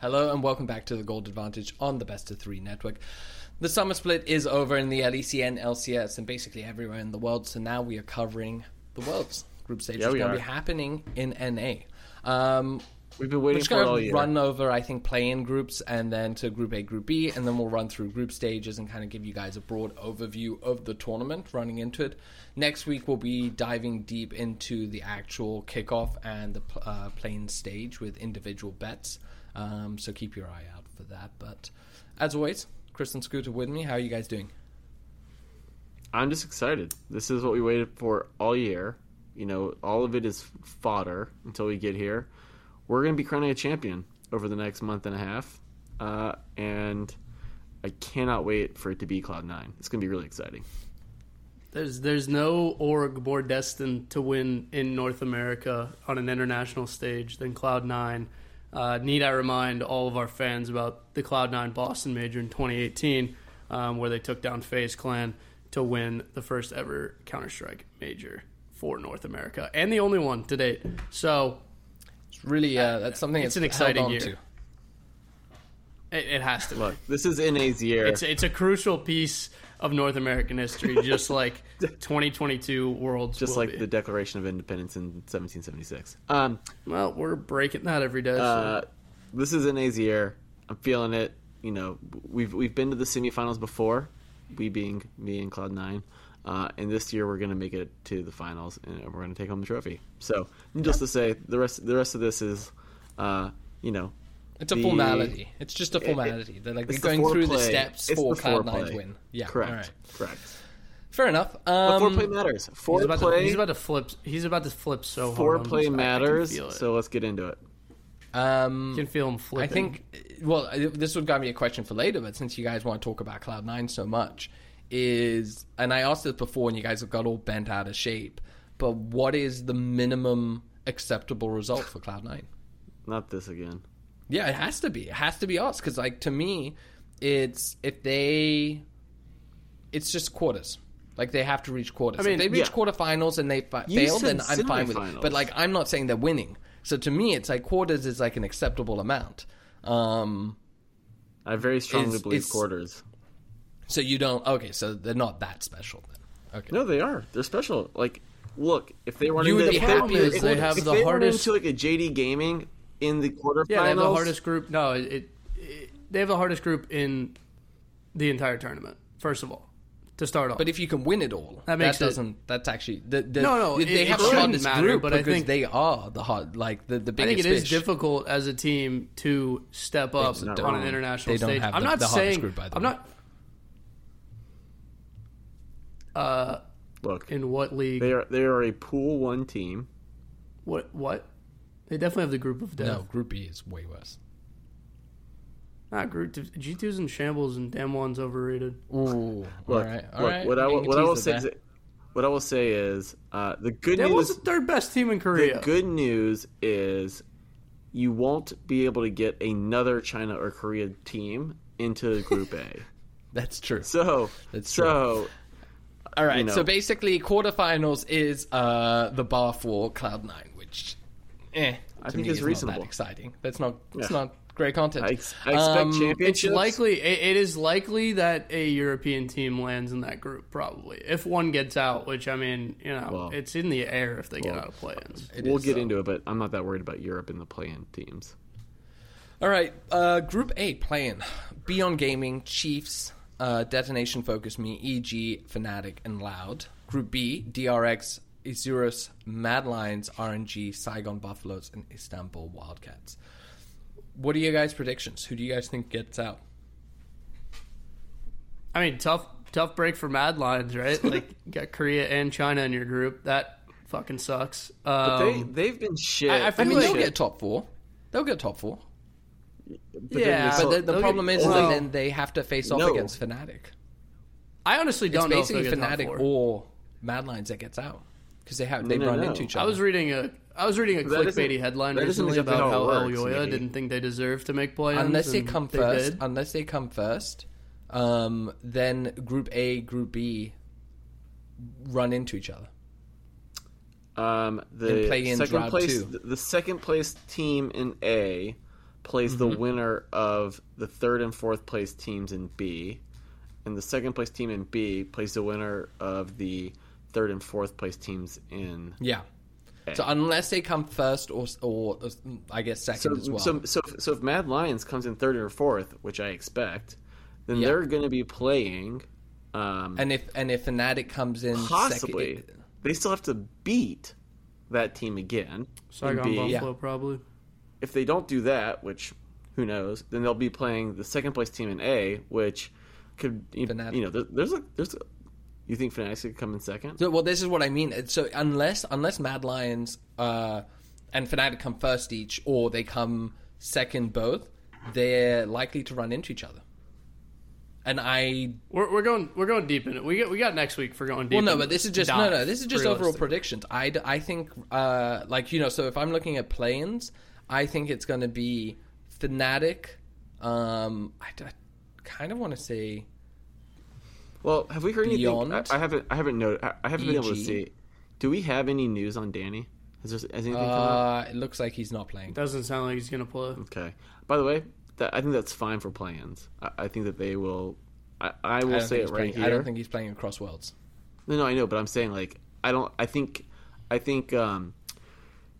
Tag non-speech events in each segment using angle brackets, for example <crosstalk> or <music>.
Hello and welcome back to the Gold Advantage on the Best of Three network. The summer split is over in the LECN, LCS, and basically everywhere in the world. So now we are covering the world's group stage. Yeah, is going to be happening in NA. Um, We've been waiting for all year. run over, I think, play-in groups and then to Group A, Group B, and then we'll run through group stages and kind of give you guys a broad overview of the tournament running into it. Next week we'll be diving deep into the actual kickoff and the uh, play-in stage with individual bets. Um, so keep your eye out for that. But as always, Chris and Scooter with me. How are you guys doing? I'm just excited. This is what we waited for all year. You know, all of it is fodder until we get here. We're going to be crowning a champion over the next month and a half, uh, and I cannot wait for it to be Cloud Nine. It's going to be really exciting. There's there's no org more destined to win in North America on an international stage than Cloud9. Uh, need I remind all of our fans about the Cloud9 Boston Major in 2018, um, where they took down FaZe Clan to win the first ever Counter Strike Major for North America and the only one to date. So It's really uh, that's something It's that's an exciting held year. to. it, it has to. be. Look, this is NA's year. It's it's a crucial piece of North American history, just <laughs> like 2022 world, just like be. the Declaration of Independence in 1776. Um, well, we're breaking that every day. so- uh, this is NA's year. I'm feeling it. You know, we've we've been to the semifinals before. We being me and Cloud Nine. Uh, and this year we're going to make it to the finals, and we're going to take home the trophy. So, needless to say, the rest the rest of this is, uh, you know, It's a the- formality. It's just a it- formality. They're like they're the going through the steps It's for the Cloud Nine's win. Yeah, correct, all right. correct. Fair enough. But Um, foreplay matters. He's about, to, he's about to flip. He's about to flip so hard. on this. I- I foreplay matters. So let's get into it. um, you can feel him I think, well, this would give me a question for later, but since you guys want to talk about Cloud Nine so much, is and I asked this before, and you guys have got all bent out of shape. But what is the minimum acceptable result for Cloud Nine? Not this again. Yeah, it has to be. It has to be us because, like, to me, it's if they, it's just quarters. Like they have to reach quarters. I mean, if they reach yeah. quarterfinals and they fi- fail, then I'm fine with it. But like, I'm not saying they're winning. So to me, it's like quarters is like an acceptable amount. Um, I very strongly It's- believe it's- quarters. so you don't. Okay, so they're not that special then. Okay. No, they are. They're special. Like, look, if they run You into would be happy if they have if the they hardest- into like a JD Gaming in the quarterfinals. yeah, they have the hardest group. No, it, it, it- they have the hardest group in the entire tournament. First of all, to start off. But if you can win it all, That makes it- doesn't. That's actually the, the, No, no, They it- have it the shouldn't hardest matter, group but I because think- they are the hard, like the the biggest. I biggest. think it is fish. difficult as a team to step up on don't- an international they don't stage. have I'm the- not the hardest saying. group, by the I'm way. not. Uh, Look, in what league? they are they are a pool one team. What? What? They definitely have the group of death. No, Group B is way worse. Not group. G 2s in shambles and Damwon's overrated. Ooh, all Look, right, all look right. what I will, what I will say there. is, what I will say is uh, the good Damwon's news. the third best team in Korea. The good news is you won't be able to get another China or Korea team into Group A. <laughs> That's true. So That's so All right, you know. so basically, quarterfinals is uh, the bar for Cloud Nine, which, eh, I think me is is reasonable. Not that exciting. That's not. It's Yeah. not great content. I, I expect Um, championships. It's likely. It, it is likely that a European team lands in that group. Probably, if one gets out, which I mean, you know, Well- it's in the air if they get out of play-ins. We'll is, get so. into it, but I'm not that worried about Europe and the play-in teams. All right, uh, Group A playing Beyond Gaming, Chiefs, uh, Detonation Focus Me, EG, Fnatic, and Loud. Group B, DRX, Isurus, Mad Lions, RNG, Saigon Buffaloes, and Istanbul Wildcats. What are your guys' predictions? Who do you guys think gets out? I mean, tough, tough break for Mad Lions, right? <laughs> Like, you got Korea and China in your group. That fucking sucks. But they Um, they've been shit. I- I I mean, like- they'll get top four. They'll get top four. but yeah, But the, the problem get- is, is well- that then they have to face off No. against Fnatic. I honestly don't know if basically they'll get top Fnatic four. or Mad Lions that gets out because they have they No, run no. into each other. I was reading a I was reading a That isn't- clickbaity headline that isn't recently exactly about how how it Elyoya maybe. didn't think they deserved to make play-ins. unless they come they first. did. Unless they come first, um, then Group A, Group B run into each other. Um, the play-ins second place, two. the, the second place team in A plays the Mm-hmm. winner of the third and fourth place teams in B, and the second place team in B plays the winner of the third and fourth place teams in. Yeah. So unless they come first or or uh, I guess second So, as well. so, so, so if Mad Lions comes in third or fourth, which I expect, then Yeah. they're going to be playing. Um, and if and if Fnatic comes in possibly second, they still have to beat that team again. in Saigon B. Buffalo Yeah. probably. If they don't do that, which who knows, then they'll be playing the second place team in A, which could you, Fnatic. you know there, there's a there's a, you think Fnatic could come in second? So, well, this is what I mean. So unless unless Mad Lions uh, and Fnatic come first each, or they come second both, they're likely to run into each other. And I We're, we're going we're going deep in it. We got we got next week for going deep. well, no, but this is just no, no. This is just overall predictions. I, I think uh, like you know. So if I'm looking at play-ins, I think it's going to be Fnatic. Um, I, I kind of want to say Well, have we heard Beyond anything? I, I haven't I haven't noted. I, I haven't been able to see. Do we have any news on Danny? Has, there, has anything come up? uh, it looks like he's not playing. Doesn't sound like he's gonna play. Okay. By the way, that, I think that's fine for play-ins. I, I think that they will. I, I will I say it right playing. here. I don't think he's playing across worlds. No, no, I know, but I'm saying like I don't. I think. I think um,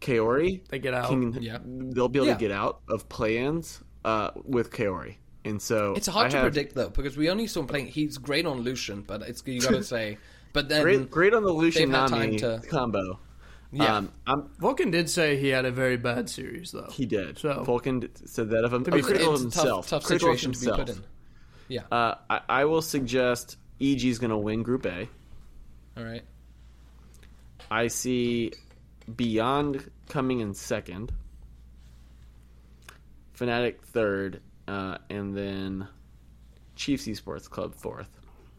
Kaori They get out. can. Yeah. They'll be able Yeah. to get out of play-ins uh, with Kaori, and so It's hard I to have predict though because we only saw him playing. He's great on Lucian, but it's you got to say. But then Great, great on the Lucian Nami to- combo. Yeah. Um, I'm, Vulcan did say he had a very bad series though. he did. So- Vulcan said that of him. be oh, fair, critical it's of a tough, himself. tough Critical of situation to be put in. Yeah. Uh, I, I will suggest EG is going to win Group A. All right. I see Beyond coming in second, Fnatic third, uh, and then Chiefs Esports Club fourth.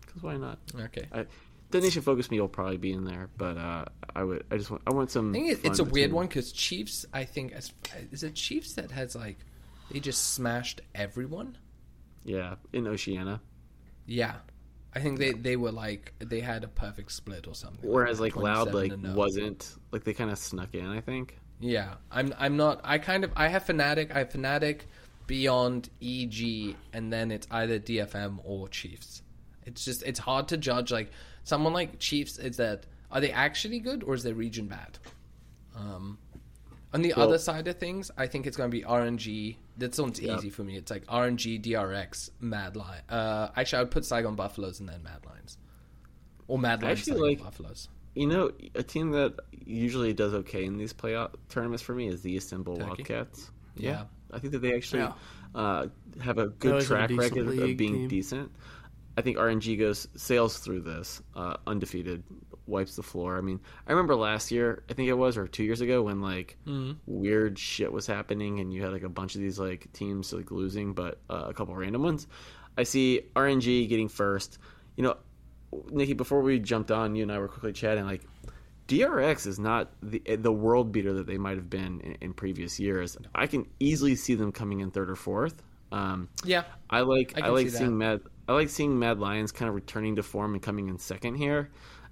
Because why not? Okay. I, Detonation Focus Me will probably be in there, but uh, I would. I just want. I want some. I think it, it's a fun weird one because Chiefs. I think as is it Chiefs that has like they just smashed everyone. Yeah, in Oceania. Yeah. I think they, they were like they had a perfect split or something. Whereas like Loud like wasn't like they kind of snuck in. I think. Yeah, I'm I'm not. I kind of I have Fnatic. I have Fnatic, Beyond, EG, and then it's either DFM or Chiefs. It's just it's hard to judge. Like someone like Chiefs, is that are they actually good or is their region bad? Um, on the Well- other side of things, I think it's going to be RNG. That sounds Yeah. easy for me. It's like RNG, DRX, Mad Lion. Uh, actually, I would put Saigon Buffaloes and then Mad Lions, or Mad Lions, actually Saigon like- Buffaloes. You know, a team that usually does okay in these playoff tournaments for me is the Istanbul Turkey? Wildcats. Yeah. I think that they actually Yeah. uh, have a good always have a track record of being team. decent. I think RNG goes sails through this uh, undefeated, wipes the floor. I mean, I remember last year, I think it was, or two years ago, when like Mm-hmm. weird shit was happening, and you had like a bunch of these like teams like losing, but uh, a couple random ones. I see RNG getting first. You know, Nikki, before we jumped on, you and I were quickly chatting. Like, DRX is not the the world beater that they might have been in, in previous years. I can easily see them coming in third or fourth. Um, Yeah, I like I I, like see seeing that. Mad I like seeing Mad Lions kind of returning to form and coming in second here,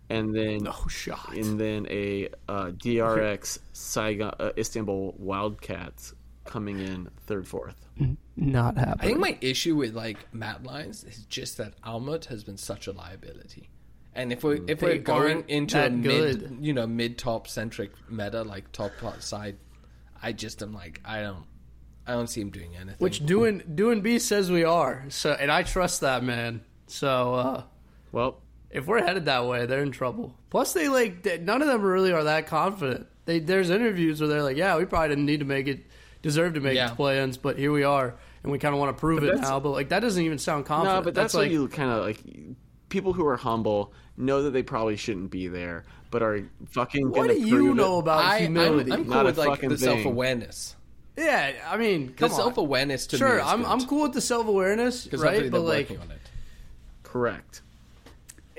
and then No shot. and then a uh, DRX Saigon uh, Istanbul Wildcats coming in third fourth. Not happening. I think my issue with like Mad Lions is just that Armut has been such a liability. And if we if They we're going into a that mid, good. you know, mid top centric meta like top top side, I just am like I don't, I don't see him doing anything. Which doing doing B says we are. So and I trust that man. So uh, Well, if we're headed that way, they're in trouble. Plus, they like they- none of them really are that confident. They there's interviews where they're like, yeah, we probably didn't need to make it, deserve to make Yeah. it play-ins, but here we are, and we kind of want to prove But it that's- now. But like that doesn't even sound confident. no, but that's, like what you kind of like. People who are humble know that they probably shouldn't be there, but are fucking. what do you know it. about I, I'm, humility? I'm cool Not a with like the self awareness. yeah, I mean, The come on. self awareness to me. Sure, is I'm good. I'm cool with the self awareness, right? But like, on it. Correct.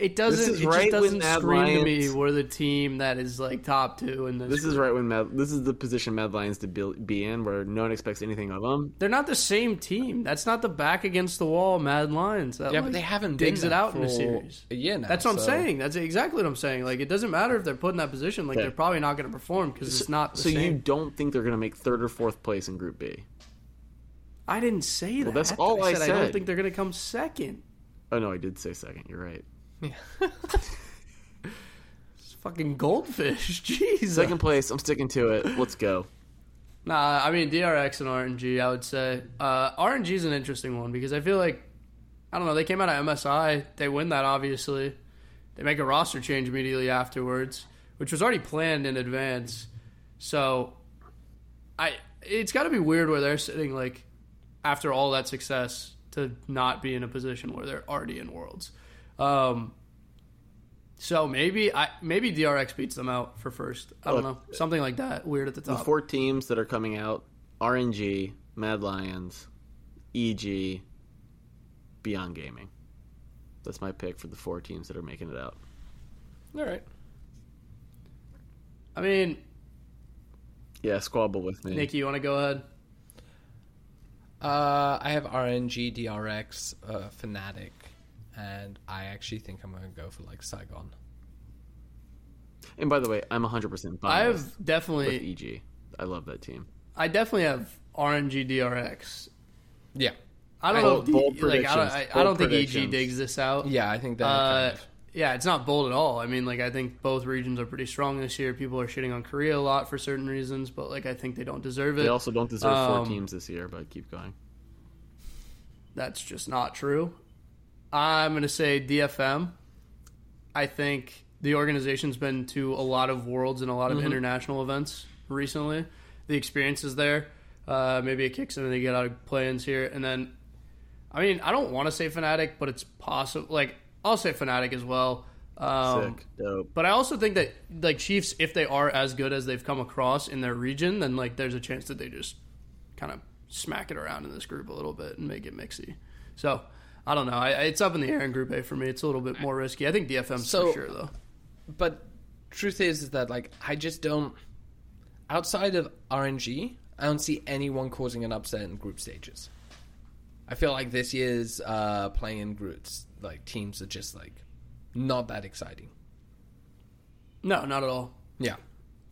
It doesn't. is It right just when doesn't Mad scream to me Lions- we're the team that is like top two in this. This is right when Mad. This is the position Mad Lions to be, be in, where no one expects anything of them. They're not the same team. That's not the back against the wall Mad Lions. That, Yeah, like, but they haven't digs been it that out in the series. a year now. That's what I'm saying. That's exactly what I'm saying. Like it doesn't matter if they're put in that position. Like Okay. they're probably not going to perform because it's not the So you don't think they're going to make third or fourth place in Group B? I didn't say that. that's all I said. I don't think they're going to come second. Oh no, I did say second. You're right. <laughs> It's fucking goldfish. <laughs> Jeez. Second place. I'm sticking to it. Let's go. Nah, I mean DRX and RNG. I would say uh, RNG is an interesting one because I feel like I don't know. They came out of MSI. They win that obviously. They make a roster change immediately afterwards, which was already planned in advance. So, I it's got to be weird where they're sitting like after all that success to not be in a position where they're already in worlds. Um, so maybe I maybe DRX beats them out for first. I don't know something like that. Weird at the The top. four teams that are coming out: RNG, Mad Lions, EG, Beyond Gaming. That's my pick for the four teams that are making it out. All right. I mean, Yeah, squabble with me. Nikki, you want to go ahead? Uh, I have RNG, DRX, uh, Fnatic, and I actually think I'm going to go for like Saigon. And by the way, I'm 100% biased I have with definitely, EG. I love that team. I definitely have RNG DRX. Yeah. I don't Bold- know. bold if, like, I don't, I, predictions. I don't think EG digs this out. Yeah, I think that. Uh, kind of, yeah, it's not bold at all. I mean, like I think both regions are pretty strong this year. People are shitting on Korea a lot for certain reasons, but like I think they don't deserve it. They also don't deserve four Um, teams this year, but keep going. That's just not true. I'm going to say DFM. I think the organization's been to a lot of worlds and a lot of international events recently. The experience is there. Uh, maybe it kicks in and they get out of play-ins here. And then, I mean, I don't want to say Fnatic, but it's possible. Like, I'll say Fnatic as well. Um, Sick. Dope. but I also think that like Chiefs, if they are as good as they've come across in their region, then like there's a chance that they just kind of smack it around in this group a little bit and make it mixy. So I don't know. I, it's up in the air in Group A for me. It's a little bit more risky. I think DFM's So- for sure though. but truth is, is that like I just don't. Outside of RNG, I don't see anyone causing an upset in group stages. I feel like this year's uh, playing groups, like teams are just like not that exciting. No, not at all. Yeah.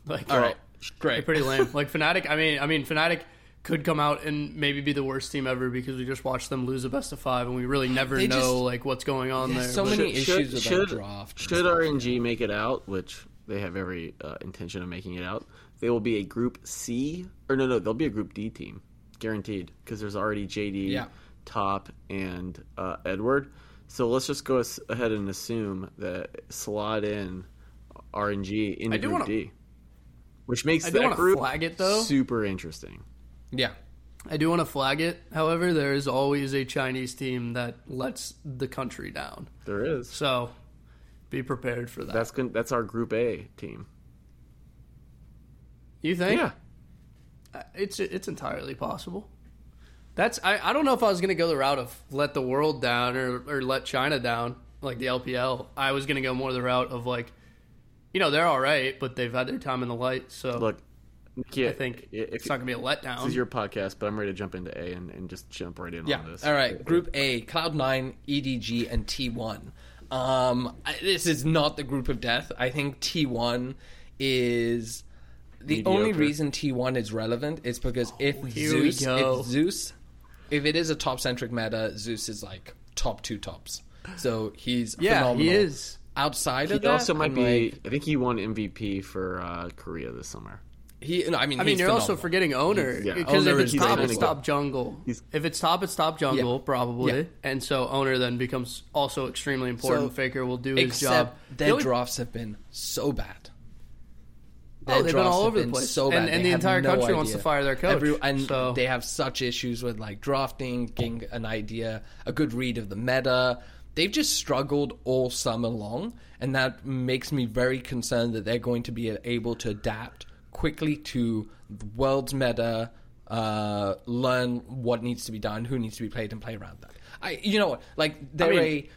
Like All right. they're Great. pretty lame. like Fnatic. I mean, I mean Fnatic could come out and maybe be the worst team ever because we just watched them lose a best of five and we really never They know just- like what's going on there. So But- many Should- issues with should- that draft. Should. RNG make it out, which they have every uh, intention of making it out, they will be a Group C, or no, no, they'll be a Group D team, guaranteed, because there's already JD, Yeah. Top, and uh, Edward. So let's just go ahead and assume that slot in RNG into Group wanna- D, which makes I that group flag it, though. super interesting. Yeah. I do want to flag it. However, there is always a Chinese team that lets the country down. There is. So be prepared for that. That's gon- that's our Group A team. you think? Yeah. It's it's entirely possible. That's I, I don't know if I was gonna go the route of let the world down or, or let China down like the LPL. I was gonna go more the route of like, you know, they're all right, but they've had their time in the light. So Look, Nikki, I think if, it's not gonna be a letdown. This is your podcast, but I'm ready to jump into A and, and just jump right in Yeah. on this. All right. Group A: Cloud9, EDG, and T1. Um, I- this is not the group of death. I think T1 is the Mediocre. only reason T1 is relevant is because if Oh, we Zeus, if Zeus, if it is a top centric meta, Zeus is like top two tops. So he's yeah, phenomenal. he is. Outside He of that, also might I'm be. like, I think he won MVP for uh, Korea this summer. He. No, I mean, I mean, he's you're also forgetting Oner because Oner if it's top, really it's top jungle. He's- if it's top, it's top jungle Yeah. probably, Yeah. and so Oner then becomes also extremely important. So, Faker will do his job. their The only- drafts have been so bad. Oh, they've been all over the place. So bad. and They the entire no country wants to fire their coach, and so- they have such issues with like drafting, getting an idea, a good read of the meta. They've just struggled all summer long, and that makes me very concerned that they're going to be able to adapt quickly to the world's meta, uh, learn what needs to be done, who needs to be played, and play around that. I, you know what, like they're mean- a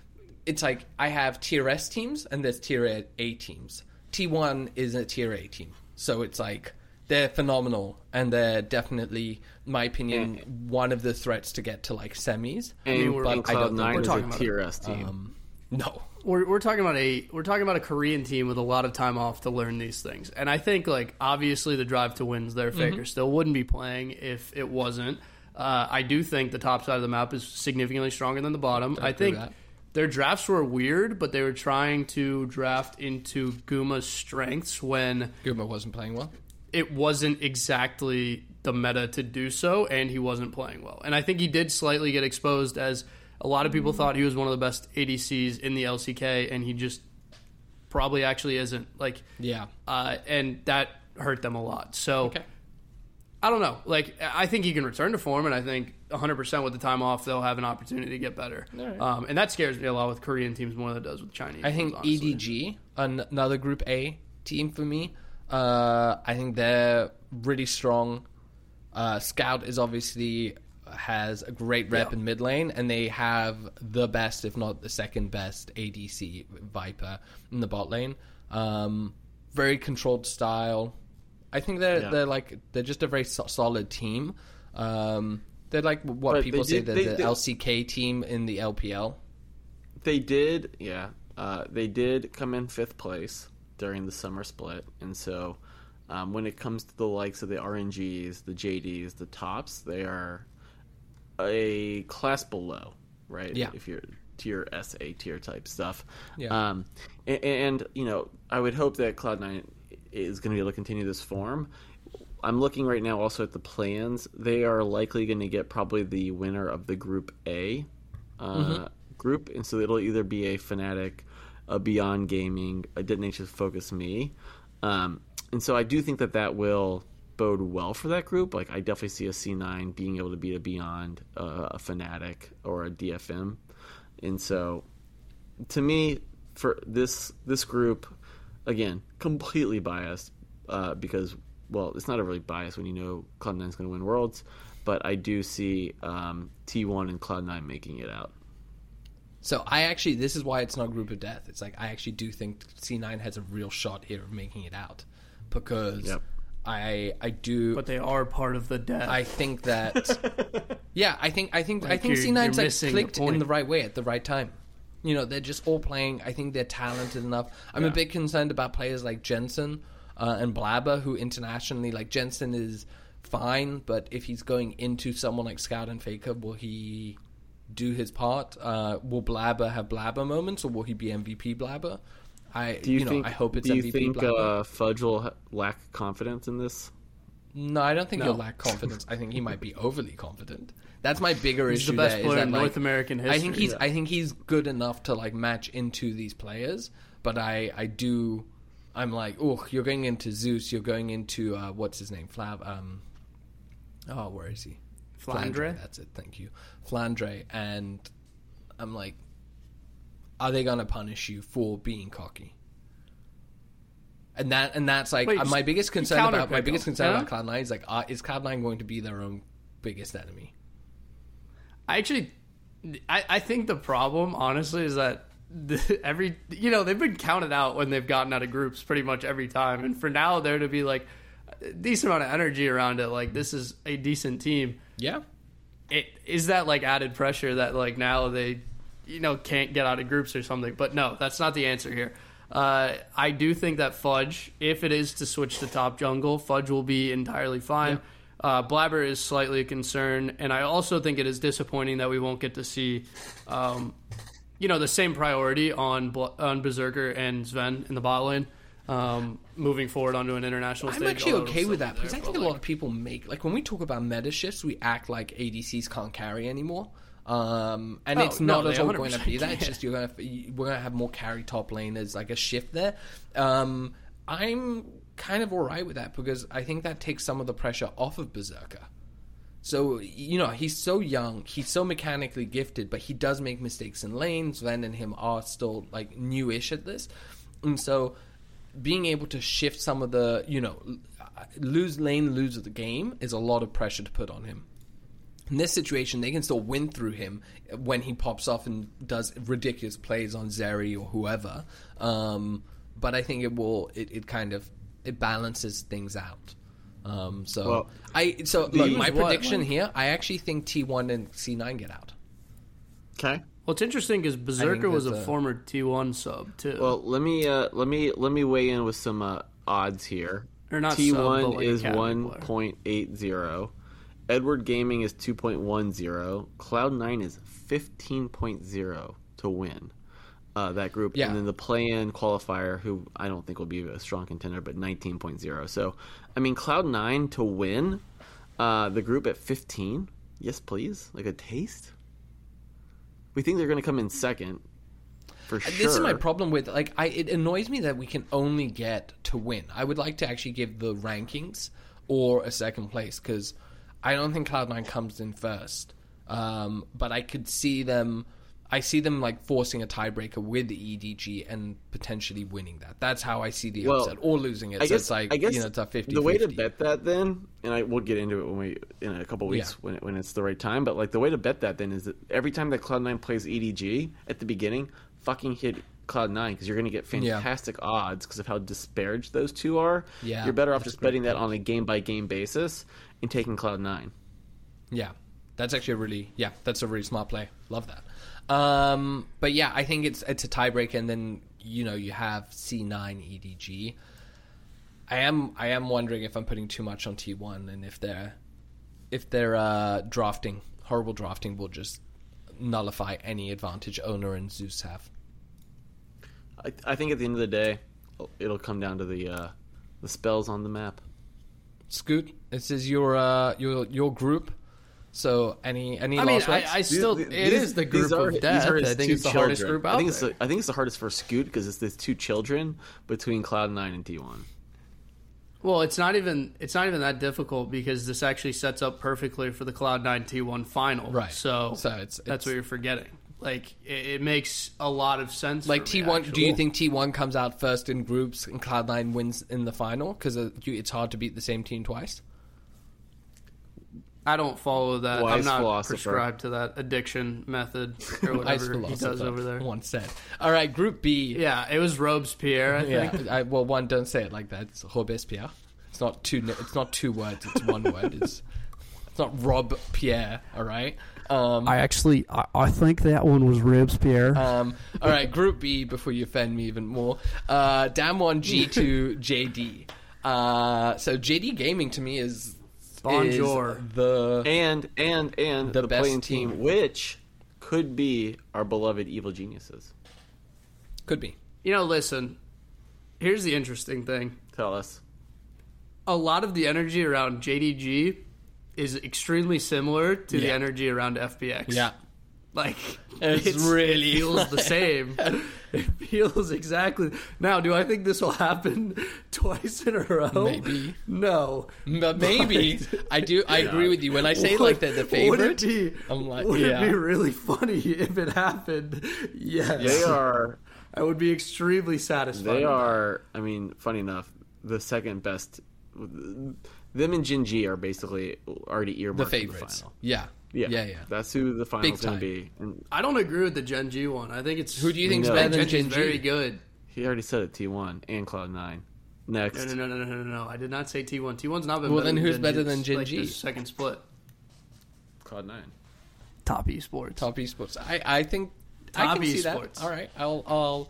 it's like I have tier S teams and there's tier A teams. T1 is a tier A team. So it's like they're phenomenal and they're definitely, in my opinion, one of the threats to get to like semis. And, mean, we're- and but I don't Cloud9 we're talking a about tier S team. Um, no. We're, we're talking about a we're talking about a Korean team with a lot of time off to learn these things, and I think like obviously the drive to wins there. Mm-hmm. Faker still wouldn't be playing if it wasn't. Uh, I do think the top side of the map is significantly stronger than the bottom. I, think their drafts were weird, but they were trying to draft into Guma's strengths when Guma wasn't playing well. it wasn't exactly the meta to do so, and he wasn't playing well. And I think he did slightly get exposed as a lot of people thought he was one of the best ADCs in the LCK, and he just probably actually isn't. Like, Yeah. uh, and that hurt them a lot. So Okay. I don't know. Like, I think he can return to form, and I think 100% with the time off, they'll have an opportunity to get better. Alright. Um, and that scares me a lot with Korean teams more than it does with Chinese. I think teams. EDG, an- another Group A team for me. Uh, I think they're really strong. Uh, Scout is obviously has a great rep Yeah. in mid lane, and they have the best, if not the second best, ADC Viper in the bot lane. Um, very controlled style. I think they're Yeah. they're like they're just a very so- solid team. Um, they're like what But people they say did- they're they the did- LCK team in the LPL. They did, yeah. Uh, they did come in fifth place during the summer split, and so um, when it comes to the likes of the RNGs, the JDs, the tops, they are a class below, right? Yeah. If you're tier S, A tier type stuff. Yeah. Um, and, and you know, I would hope that Cloud Nine is going to be able to continue this form. I'm looking right now also at the play-ins. They are likely going to get probably the winner of the Group A uh, group, and so it'll either be a Fnatic, a Beyond Gaming, a Detonation Focus Me, um, and so I do think that that will bode well for that group. Like I definitely see a C9 being able to beat a Beyond, uh, a Fnatic, or a DFM, and so to me, for this this group, again, completely biased uh, because well, it's not a really biased when you know Cloud Nine's going to win Worlds, but I do see um, T1 and Cloud Nine making it out. So I actually, this is why it's not group of death. It's like I actually do think C9 has a real shot here of making it out because Yep. I I do But they are part of the death. I think that <laughs> yeah I think I think I think C9's like clicked in the right way at the right time. You know they're just all playing. I think they're talented enough. I'm a bit concerned about players like Jensen uh, and Blaber who internationally like Jensen is fine, but if he's going into someone like Scout and Faker, will he do his part? Uh, will Blaber have Blaber moments, or will he be MVP Blaber? I Do you, you, know think? I hope it's do you MVP think Blaber. uh, Fudge will lack confidence in this? No, I don't think No. he'll lack <laughs> confidence. I think he might be overly confident. That's my bigger He's issue. the best there, is player that, in like, North American history. I think he's I think he's good enough to like match into these players, but I I do I'm like, oh, you're going into Zeus, you're going into uh, what's his name, Flav. Um, oh, where is he? Flandre? That's it. Thank you, Flandre. And I'm like, are they gonna punish you for being cocky? And that and that's like Wait, uh, my just biggest concern about my biggest concern yeah? about Cloud Nine is like, uh, is Cloud Nine going to be their own biggest enemy? I actually, I, I think the problem, honestly, is that the, every you know they've been counted out when they've gotten out of groups pretty much every time, and for now there to be like a decent amount of energy around it, like this is a decent team. Yeah, It is that like added pressure that like now they, you know, can't get out of groups or something. But no, that's not the answer here. Uh, I do think that Fudge, if it is to switch to top jungle, Fudge will be entirely fine. Uh, Blaber is slightly a concern, and I also think it is disappointing that we won't get to see, um, you know, the same priority on on Berserker and Zven in the bot lane, um, moving forward onto an international stage. I'm actually okay with that because I think a lot of people make like when we talk about meta shifts, we act like ADCs can't carry anymore. Um, and Oh, it's not at all going to be that. It's just you're gonna we're gonna have more carry top lane as like a shift there. Um, I'm kind of alright with that because I think that takes some of the pressure off of Berserker. So you know he's so young, he's so mechanically gifted, but he does make mistakes in lanes. Van and him are still like newish at this, and so being able to shift some of the you know lose lane, lose the game is a lot of pressure to put on him. In this situation, they can still win through him when he pops off and does ridiculous plays on Zeri or whoever. Um, but I think it will. It, it kind of it balances things out. Um, so Well, I so look, use my what, prediction like- here. I actually think T one and C nine get out. Okay. Well, it's interesting because Berserker was a a- former T1 sub too. Well, let me uh, let me let me weigh in with some uh, odds here. T one like is academy one player. point eight zero. Edward Gaming is 2.10. Cloud9 is 15.0 to win uh, that group. Yeah. And then the play-in qualifier, who I don't think will be a strong contender, but 19.0. So, I mean, Cloud9 to win uh, the group at 15. Yes, please. Like a taste. We think they're going to come in second for sure. This is my problem with like I it annoys me that we can only get to win. I would like to actually give the rankings or a second place because I don't think Cloud9 comes in first. Um, but I could see them. I see them like forcing a tiebreaker with the EDG and potentially winning that. That's how I see the Well, upset or losing it. I so guess it's like I guess you know it's a 50 The way to bet that then, and I will get into it when we in a couple weeks Yeah. when when it's the right time. But like the way to bet that then is that every time that Cloud Nine plays EDG at the beginning, fucking hit Cloud Nine because you're going to get Yeah. fantastic odds because of how disparaged those two are. Yeah, you're better off just betting that on a game by game basis and taking Cloud Nine. Yeah, that's actually a really yeah, that's a really smart play. Love that. Um, but yeah, I think it's it's a tiebreaker, and then you know you have C nine EDG. I am I am wondering if I'm putting too much on T one, and if they're if they're uh, drafting horrible drafting will just nullify any advantage Oner and Zeus have. I, I think at the end of the day, it'll come down to the uh, the spells on the map. Scoot, this is your uh, your your group. So any any I mean, lost I. I still These- it these- is the group are- of these death. are his I think two it's the hardest group out I think it's there. the, I think it's the hardest for Scoot because it's the two children between Cloud Nine and T one. Well, it's not even it's not even that difficult because this actually sets up perfectly for the Cloud Nine T one final. Right. So, So it's- that's it's- what you're forgetting. Like it, it makes a lot of sense. Like T one, do you think T one comes out first in groups and Cloud Nine wins in the final? Because uh, it's hard to beat the same team twice. I don't follow that. Wise I'm not philosopher. prescribed to that addiction method or <laughs> whatever he does over there. once said. All right, Group B. Yeah, it was Robespierre. I Yeah. think. I, well, one don't say it like that. It's Robespierre. It's not two. It's not two words. It's one word. It's it's not Rob Pierre. All right. Um, I actually, I, I think that one was Robespierre. Um, all right, Group B. Before you offend me even more, uh, Damwon G <laughs> two JD. Uh, so JD Gaming to me is Bonjour. is the and and and The the, best playing team, team. which could be our beloved evil geniuses. could be You know, listen. Here's the interesting thing. Tell us. A lot of the energy around JDG is extremely similar to the energy around FPX. yeah. Like <laughs> It's it's really feels the <laughs> same. it feels exactly. Now, do I think this will happen <laughs> twice in a row? Maybe. No. But maybe I do. I agree with you when I say Would- like they're the Would favorite. it be? I'm like, would yeah. it be really funny if it happened? Yes. They are I would be extremely satisfied. they are I mean, funny enough, the second best them and Gen G are basically already the earmarked for the favorites. final. Yeah. Yeah. Yeah. Yeah. That's who the final's gonna be. And I don't agree with the Gen G one. I think it's Who do you think's No. better than Gen G is very good. he already said it T one and Cloud Nine. Next. No, no, no, no, no, no, no. I did not say T one. T one's not been. Well, better then who's Gen better G. than It's Gen like G? the second split. Cloud Nine. Top esports. Top esports. I I think I Top can see that. All right. I'll I'll.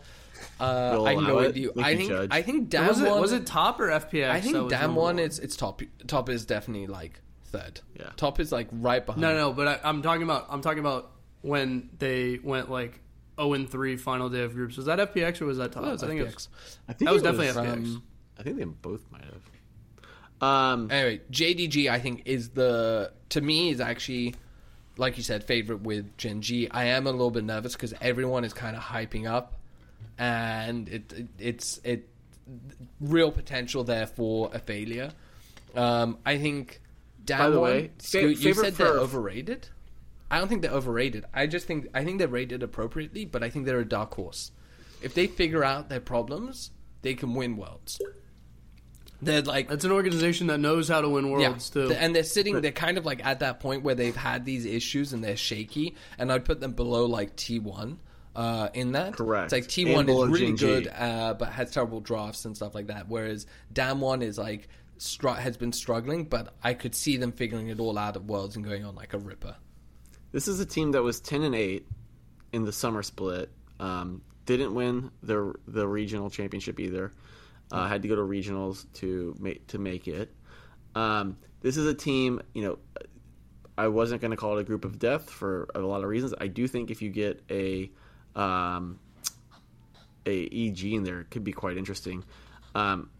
Uh, You'll I know go it? you. Make I think judge. I think Dam was it one was it top or FPX? I think was Dam number one is it's top. Top is definitely like third. Yeah. Top is like right behind. No, no, but I, I'm talking about I'm talking about when they went like 0 and 3 final day of groups. Was that FPX or was that top? That was I think it FPX. was. I think That was it definitely FPX. Um, I think they both might have. Um, Anyway, JDG I think is the to me is actually like you said favorite with Gen G. I am a little bit nervous because everyone is kind of hyping up, and it, it it's it real potential there for a failure. Um, I think. By the one- way, Scoot, you said they're overrated. I don't think they're overrated. I just think I think they're rated appropriately, but I think they're a dark horse. If they figure out their problems, they can win worlds. They're like It's an organization that knows how to win worlds yeah. too. And they're sitting, they're kind of like at that point where they've had these issues and they're shaky. And I'd put them below like T1 uh, in that. Correct. It's like T1 And is really G. good, uh, but has terrible drafts and stuff like that. Whereas Dam1 is like, str- has been struggling, but I could see them figuring it all out at Worlds and going on like a ripper. This is a team that was ten and eight in the summer split. Um, didn't win the the regional championship either. Uh, had to go to regionals to make to make it. Um, this is a team, you know, I wasn't going to call it a group of death for a lot of reasons. I do think if you get a um, a EG in there, could be quite interesting. Um,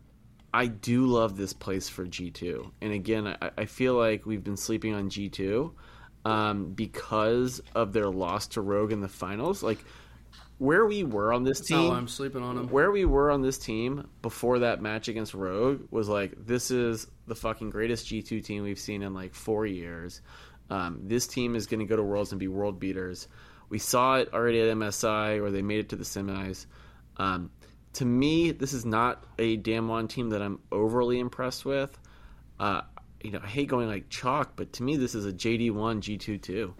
I do love this place for G two, and again, I, I feel like we've been sleeping on G two um, because of their loss to Rogue in the finals. Like where we were on this That's team, how I'm sleeping on them. where we were on this team before that match against Rogue was like, this is the fucking greatest G2 team we've seen in like four years. Um, this team is going to go to Worlds and be world beaters. We saw it already at MSI where they made it to the semis. Um, to me, this is not a Damwon team that I'm overly impressed with. Uh, you know, I hate going like chalk, but to me, this is a JD1 G2 too.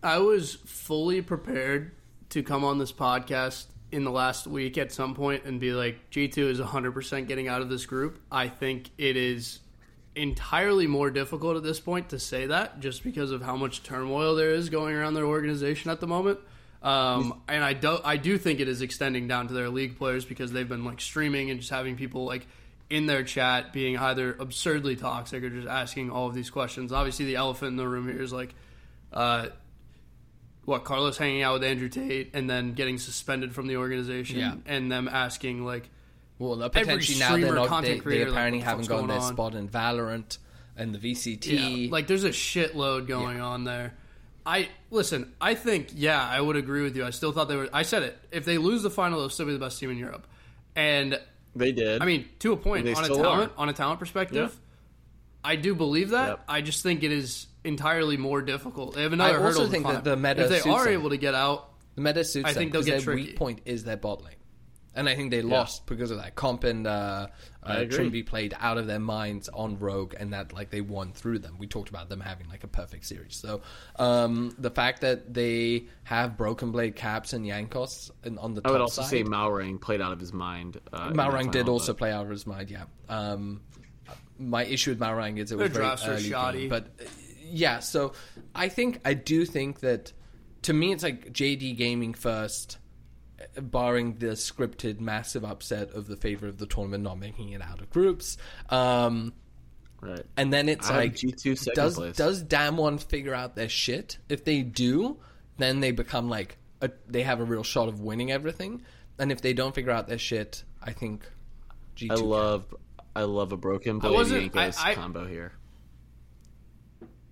I was fully prepared to come on this podcast in the last week at some point and be like, G2 is 100% getting out of this group. I think it is entirely more difficult at this point to say that just because of how much turmoil there is going around their organization at the moment. Um, and I do, I do think it is extending down to their league players because they've been like streaming and just having people like in their chat being either absurdly toxic or just asking all of these questions. Obviously, the elephant in the room here is like, uh, what Carlos hanging out with Andrew Tate and then getting suspended from the organization, Yeah. and them asking like, Well, uh, Every potentially now they're not. content They, creator, they apparently what the haven't fuck's gotten their on? spot in Valorant and the VCT. Yeah, like there's a shitload going on there. I listen. I think yeah, I would agree with you. I still thought they were. I said it. If they lose the final, they'll still be the best team in Europe. And They did. I mean, to a point, on a talent are. on a talent perspective, Yeah. I do believe that. Yep. I just think it is entirely more difficult. They have I another also hurdle. to think that the meta if they suits are them. able to get out, the meta suits I them think they'll get their tricky. weak point is their bot lane. And I think they lost because of that. Comp and uh, uh. Trymbi played out of their minds on Rogue, and that like they won through them. We talked about them having like a perfect series. So um, the fact that they have Broken Blade Caps and Jankos and on the I top would also side, say Malrang played out of his mind. Uh, in Malrang did also but- play out of his mind. Yeah. Um, my issue with Malrang is it was Their very early shoddy. game, but uh, yeah. So I think I do think that to me it's like JD Gaming first, barring the scripted massive upset of the favor of the tournament not making it out of groups. Um, Right. and then it's I like G2 second does place. does Damwon figure out their shit? If they do, then they become like a, they have a real shot of winning everything. And if they don't figure out their shit, I think G2 I can. love, I love a broken blade wasn't- I- I- combo here.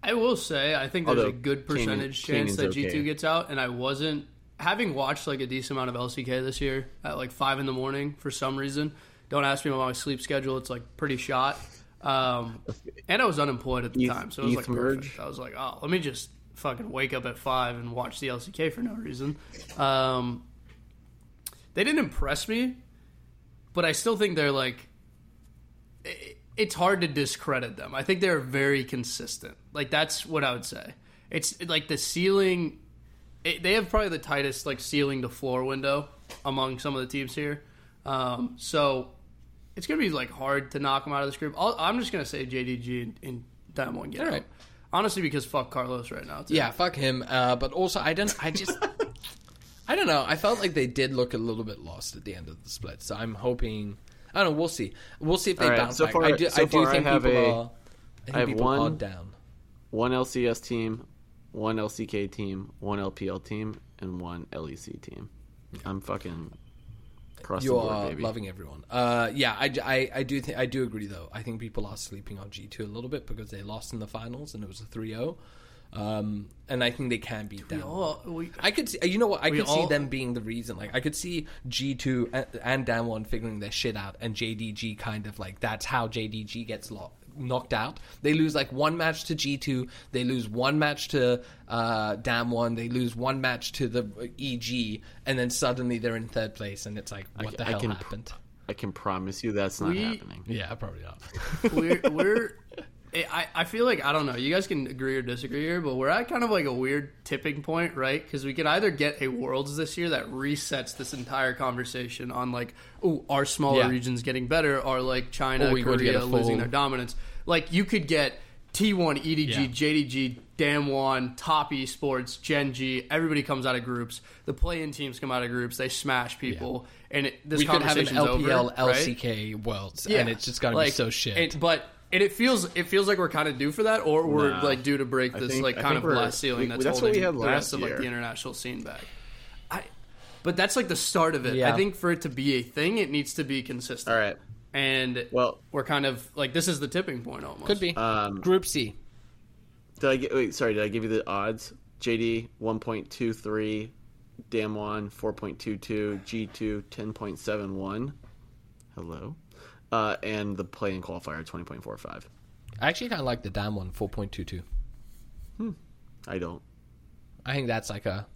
I will say I think there's Although a good Kanan- percentage chance that G two okay. gets out, and I wasn't having watched like a decent amount of LCK this year at like five in the morning for some reason. Don't ask me about my sleep schedule; it's like pretty shot. Um, and I was unemployed at the ETH time, so it was like merge? perfect. I was like, oh, let me just fucking wake up at five and watch the LCK for no reason. Um, they didn't impress me, but I still think they're like it- it's hard to discredit them. I think they're very consistent. Like that's what I would say. It's like the ceiling. It, they have probably the tightest like ceiling to floor window among some of the teams here. Um, so it's gonna be like hard to knock them out of this group. I'll, I'm just gonna say JDG and, and Damwon get All out. Honestly, because fuck Carlos right now. Too. Yeah, fuck him. Uh, but also, I don't. I just. <laughs> I don't know. I felt like they did look a little bit lost at the end of the split. So I'm hoping. I don't know. We'll see. We'll see if they All right, bounce so back. far- I do. so I do far I think have people a- are. I think I have people one- are down. One LCS team, one LCK team, one LPL team, and one LEC team. I'm fucking across You the board, are baby. loving everyone. Uh, yeah, I, I, I do think I do agree though. I think people are sleeping on G two a little bit because they lost in the finals and it was a 3-0. Um, and I think they can beat We them. all- we- I could see, you know what? I We could see them being the reason. Like, I could see G two and, and Damwon figuring their shit out, and JDG kind of like that's how JDG gets lo- knocked out. They lose like one match to G two, they lose one match to uh, one. they lose one match to the EG, and then suddenly they're in third place, and it's like, what I the hell can- happened? I can promise you that's not We- happening. Yeah, probably not. we're we're <laughs> I, I feel like I don't know. You guys can agree or disagree here, but we're at kind of like a weird tipping point, right? Because we could either get a worlds this year that resets this entire conversation on like, oh, our smaller Yeah. regions getting better, or like China, Korea losing their dominance. Like you could get T1, EDG, Yeah. JDG, Damwon, Top Esports, Gen G. Everybody comes out of groups. The play-in teams come out of groups. They smash people, and it, this we could have an LPL, over, right? LCK worlds, and it's just gonna be so shit. but And it feels it feels like we're kind of due for that, or we're Nah. like due to break this think- like kind of glass ceiling we- that's, that's what we holding had the last rest of like the international scene back. I, but that's like the start of it. Yeah. I think for it to be a thing, it needs to be consistent. All right. and Well, we're kind of like this is the tipping point almost. Could be. um, Group C. did I get? Wait, sorry. Did I give you the odds? JD one point two three, Damwon four point two two, G two ten point seven one. Hello. Uh, and the play-in qualifier twenty point four five. I actually kind of like the Damwon, 4.22. Hmm. I don't. I think that's like a.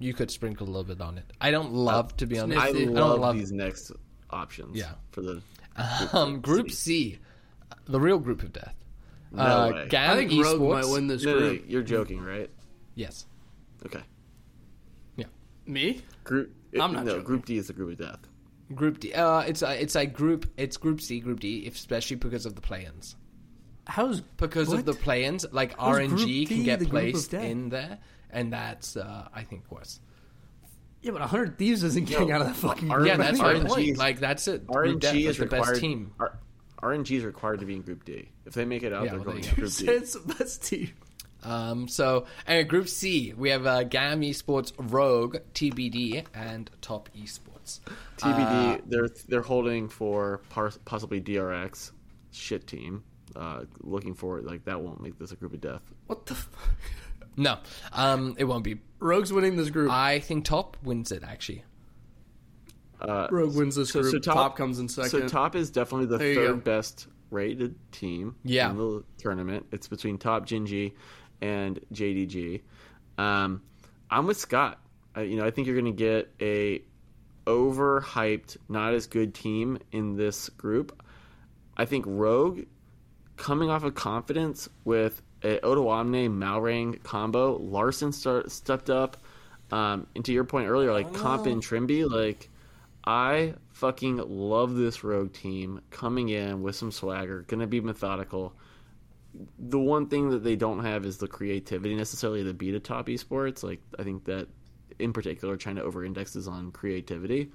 You could sprinkle a little bit on it. I don't love, to be honest. I Nifty. I don't love, love- these next options. Yeah. For the Um, group C, the real group of death. No uh, way. GAM I think Rogue Esports. might win this no, no, no, you're joking, right? Yes. Okay. Yeah. Me? Group. I'm not no. joking. Group D is the group of death. Group D. Uh, it's uh, it's like group. It's Group C, Group D, especially because of the play-ins. How's Because What? of the play-ins, like How's RNG Group can get the group of placed in there, and that's uh, I think worse. yeah, but hundred thieves isn't getting out of that fucking R- group. Yeah, that's my RNG point. Like that's it. Group Death RNG is is the best team. R- RNG is required to be in Group D. If they make it out, Yeah, they're well, going there to you Group D. it's the best team. Um, so, and Group C, we have uh, GAM Esports, Rogue, TBD, and Top Esports. TBD, they're they're holding for par- possibly DRX, shit team. Uh, looking for like that won't make this a group of death. What the? F- <laughs> No, um, it won't be. Rogue's winning this group. I think Top wins it actually. Uh, Rogue wins this so, group. so top, top, comes in second. So top is definitely the There go. third best rated team Yeah. in the tournament. It's between top Gen G and JDG. Um, I'm with Scoot. Uh, you know, I think you're going to get a overhyped, not as good team in this group. I think Rogue coming off of confidence with a Odoamne Malrang combo. Larssen start, stepped up. Um, and to your point earlier, like Comp and Trymbi, like I fucking love this Rogue team coming in with some swagger, gonna be methodical. The one thing that they don't have is the creativity necessarily to beat a top esports. Like I think that in particular, China over indexes on creativity.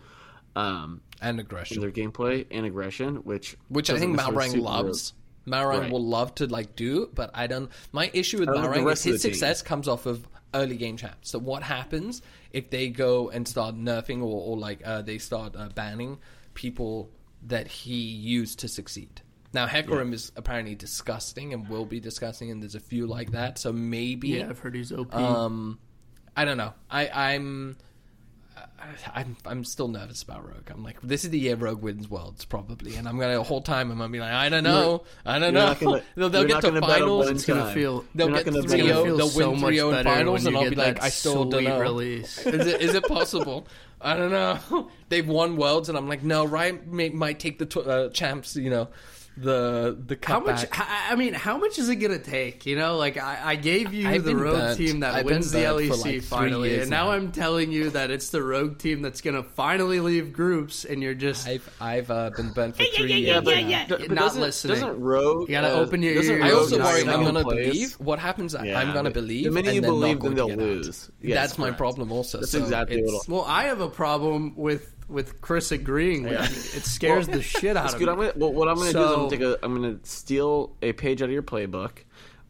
Um, And in aggression. their gameplay and aggression, which Which I think necessarily Malrang loves. Malrang Right. will love to like do, but I don't. My issue with I don't think the Malrang is his the team. success comes off of early game champs. So what happens if they go and start nerfing or, or like uh, they start uh, banning people that he used to succeed? Now Hecarim is apparently disgusting and will be disgusting, and there's a few like that. So maybe yeah, I've heard he's OP. um, I don't know. I, I'm, I, I'm, I'm still nervous about Rogue. I'm like, this is the year Rogue wins Worlds probably, and I'm gonna the whole time I'm gonna be like, I don't know, I don't know. gonna- <laughs> they'll they'll get to gonna bet on finals. one it's gonna feel. They'll get gonna three bet on zero. it. feel They'll so win much three zero in finals, and I'll be like, I still don't sweet know. Release. Is it is it possible? I don't know. <laughs> They've won worlds, and I'm like, no, Ryan may, might take the t- uh, champs. You know, the the How much? I I mean, how much is it gonna take? You know, like I, I gave you I've the been rogue burnt. team that I've wins the LEC like, finally, and now, now. I'm telling you that it's the rogue team that's gonna finally leave groups, and you're just I've I've uh, been burnt for three years. Yeah, but, now. but You're not doesn't, listening. Doesn't Rogue? You gotta uh, open your ears. I also worry I'm gonna gonna place. believe. What happens? Yeah, I'm gonna believe. The minute and you then believe, not then they'll to get out. lose. Yes, That's my problem. Also, That's So exactly what. well, I have a problem with with Chris agreeing with me. It scares the shit out of good. me. I'm gonna, well, what I'm going to do is I'm going to take a. I'm going to steal a page out of your playbook.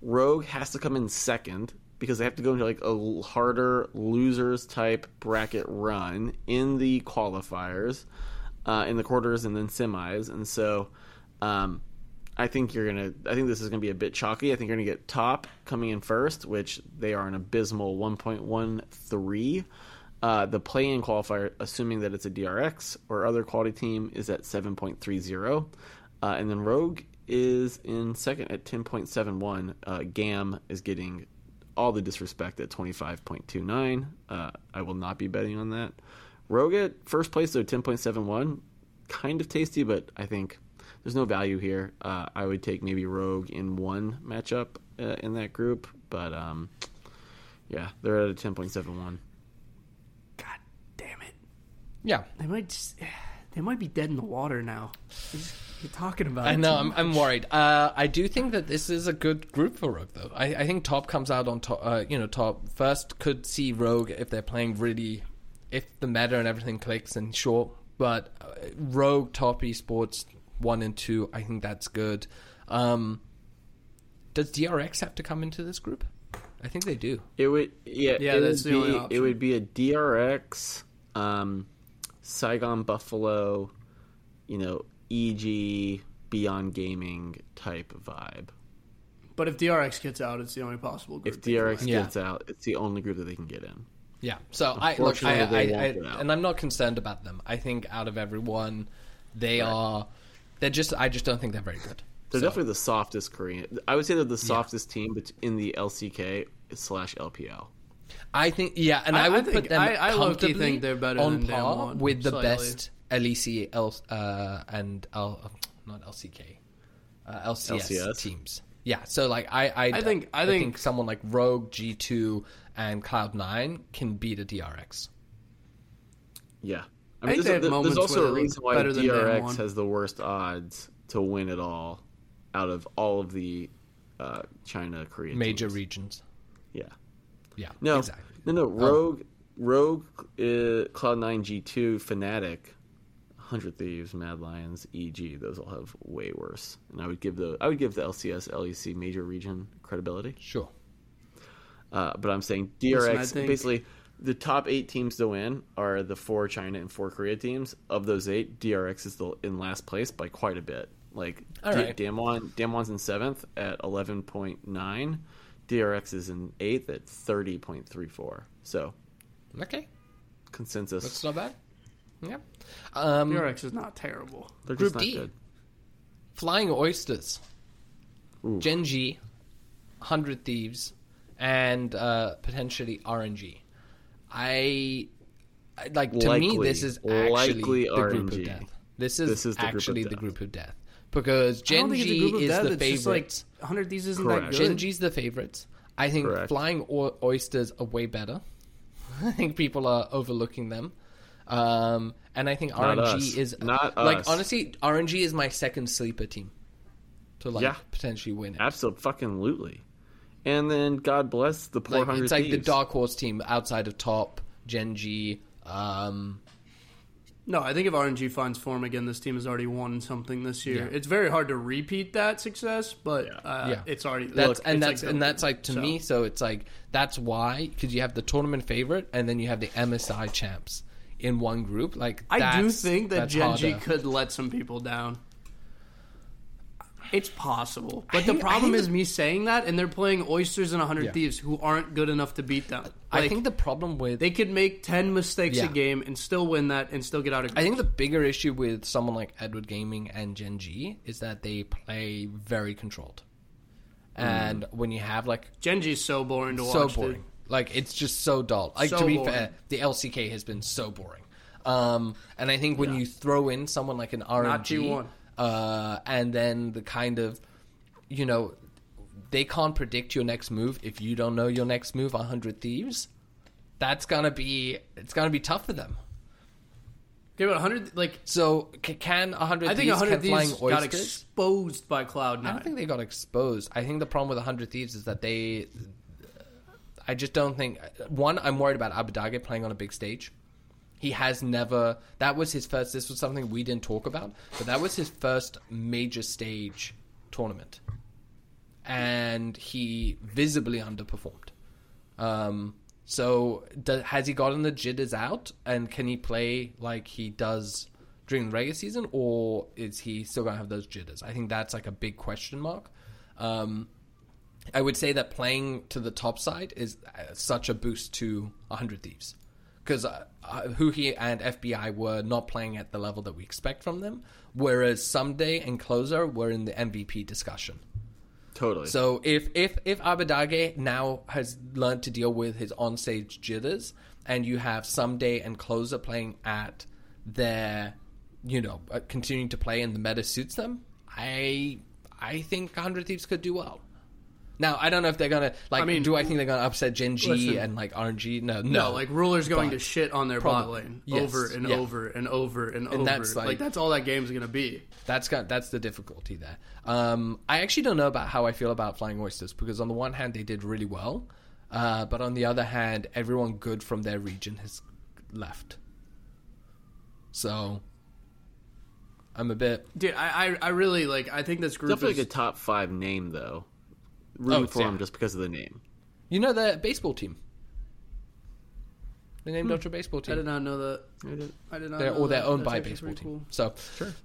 Rogue has to come in second because they have to go into like a harder losers type bracket run in the qualifiers, uh, in the quarters and then semis, and so. Um, I think you're gonna. I think this is gonna be a bit chalky. I think you're gonna get top coming in first, which they are an abysmal 1.13. Uh, the play-in qualifier, assuming that it's a DRX or other quality team, is at 7.30, uh, and then Rogue is in second at 10.71. Uh, Gam is getting all the disrespect at 25.29. Uh, I will not be betting on that. Rogue at first place though 10.71, kind of tasty, but I think there's no value here. Uh, I would take maybe Rogue in one matchup uh, in that group, but um, yeah, they're at a 10.71. God damn it! Yeah, They might just, <sighs> they might be dead in the water now. You're talking about. I know. too I'm, I'm worried. Uh, I do think that this is a good group for Rogue, though. I, I think top comes out on top. Uh, you know, top first could see Rogue if they're playing really, if the meta and everything clicks, and sure. But uh, Rogue top esports one and two, I think that's good. Um, does DRX have to come into this group? I think they do. It would, yeah, Yeah, it that's would the only be, option. It would be a DRX, um, Saigon Buffalo, you know, EG Beyond Gaming type vibe. But if DRX gets out, it's the only possible group. If DRX win. Yeah. gets out, it's the only group that they can get in. Yeah. So I look, I, Unfortunately, I, they I, won't get out. and I'm not concerned about them. I think out of everyone, they are. They're just. I just don't think they're very good. They're So, definitely the softest Korean. I would say they're the softest team bet- in the LCK slash LPL. I think. Yeah, and I- I, I would think- put them I- I comfortably think they're better on than par Damwon, with the slightly. best LEC L, uh, and L, not LCK, uh, LCS, LCS? teams. Yeah, so like I, I, I think- I think- someone like Rogue, G two, and Cloud Nine can beat a DRX. Yeah. I think there's, they have there's moments also where a reason why better than DRX has the worst odds to win it all out of all of the uh, China Korea Major teams. regions. Yeah. Yeah, No, exactly. no, no. Rogue, Rogue, uh, Cloud Nine, G two, Fnatic, Hundred Thieves, Mad Lions, EG. Those all have way worse. And I would give the I would give the LCS, LEC major region credibility. Sure. Uh, but I'm saying DRX I think- basically the top eight teams to win are the four China and four Korea teams. Of those eight, DRX is the, in last place by quite a bit. Like All D- right. Damwon, Damwon's in seventh at eleven point nine. DRX is in eighth at thirty point three four. So Okay, consensus, that's not bad. Yeah. Um, DRX is not terrible. they're Group not D. good. Flying Oysters, Ooh. Gen G, Hundred Thieves, and uh, potentially RNG. I, I like to me this is actually Likely the group of death. This is, This is the group actually the group of death because Gen don't think it's a Gen G group of is the favorite. like 100 Thieves isn't Correct. that good. Gen G's the favorites. I think Correct. Flying o- Oysters are way better. <laughs> I think people are overlooking them. Um, and I think Not RNG us. is Not like us. honestly, RNG is my second sleeper team to like Yeah. potentially win it. Absolutely. And then God bless the poor Like, hundred it's like the dark horse team outside of top Gen G. Um, No, I think if RNG finds form again, this team has already won something this year. Yeah. It's very hard to repeat that success, but uh, Yeah. it's already that's look, and that's like and that's like to so. me. So it's like that's why because you have the tournament favorite and then you have the MSI champs in one group. Like I do think that that's Gen G could let some people down. It's possible, but I the problem think is me saying that, and they're playing Oysters and 100 Yeah. Thieves, who aren't good enough to beat them. I think the problem with they could make 10 mistakes Yeah. a game and still win that and still get out of. I think the bigger issue with someone like Edward Gaming and Gen G is that they play very controlled. And when you have like Gen G's so boring to so watch. boring, dude. like it's just so dull. Like So to be boring. fair, the LCK has been so boring. Um, and I think when you throw in someone like an RNG, G1. Uh, and then the kind of, you know, they can't predict your next move if you don't know your next move. Hundred Thieves, that's gonna be it's gonna be tough for them. Okay, but 100 like So c- can hundred I think Thieves 100 can flying Thieves got exposed by Cloud Nine. I don't think they got exposed. I think the problem with 100 Thieves is that they. I just don't think. One, I'm worried about Abbedagge playing on a big stage. He has never. That was his first. This was something we didn't talk about, but that was his first major stage tournament. And he visibly underperformed. Um, so, do, has he gotten the jitters out? And can he play like he does during the regular season? Or is he still to have those jitters? I think that's like a big question mark. Um, I would say that playing to the top side is uh, such a boost to 100 Thieves. Because uh, uh, Huhi and FBI were not playing at the level that we expect from them, whereas Ssumday and Closer were in the MVP discussion. Totally. So if if if Abbedagge now has learned to deal with his onstage jitters, and you have Ssumday and Closer playing at their, you know, uh, continuing to play and the meta suits them, I I think Hundred Thieves could do well. Now I don't know if they're gonna like. I mean- do I think they're gonna upset Gen G Listen. and like RNG? No, no. No, like Ruler's going But to shit on their bot probably. lane Yes, over and yeah. over and over and, over. that's like, like- that's all that game's gonna be. That's got that's the difficulty there. Um, I actually don't know about how I feel about Flying Oysters because on the one hand they did really well, uh, but on the other hand, everyone good from their region has left. So I'm a bit. Dude, I, I, I really like. I think this group Definitely is. like a top five name though. Rooting Oh, for yeah. him just because of the name. You know the baseball team. They named after a baseball team. I did not know that. I did- I did not. they're know or they're that. owned That's by a baseball team. cool. So,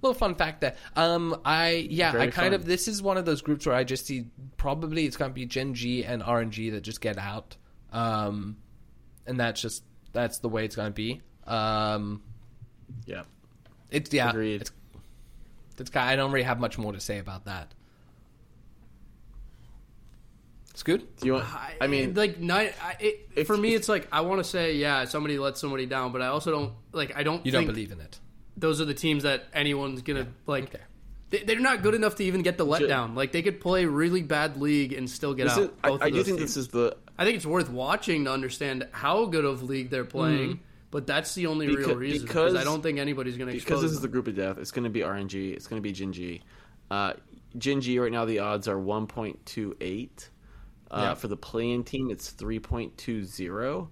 little fun fact there. Um, I yeah, Very I kind fun. of this is one of those groups where I just see probably it's going to be Gen G and RNG that just get out, um, and that's just that's the way it's going to be. Um, Yeah. it's yeah, Agreed. it's it's kind. I don't really have much more to say about that. It's good. Do you want? I mean, like night. I, it, if- for me, it's like I want to say, yeah, somebody let somebody down, but I also don't like. I don't. You think don't believe in it. those are the teams that anyone's gonna like. Okay. They, they're not good enough to even get the letdown. Like they could play really bad league and still get this out. is, I, both I of do think teams. this is the I think it's worth watching to understand how good of league they're playing. But that's the only real reason because- because I don't think anybody's going to because expose this is the group of death. It's going to be RNG. It's going to be Gen G. Uh, Gen right now the odds are one point two eight. Uh, Yeah. For the play-in team, it's three point two zero.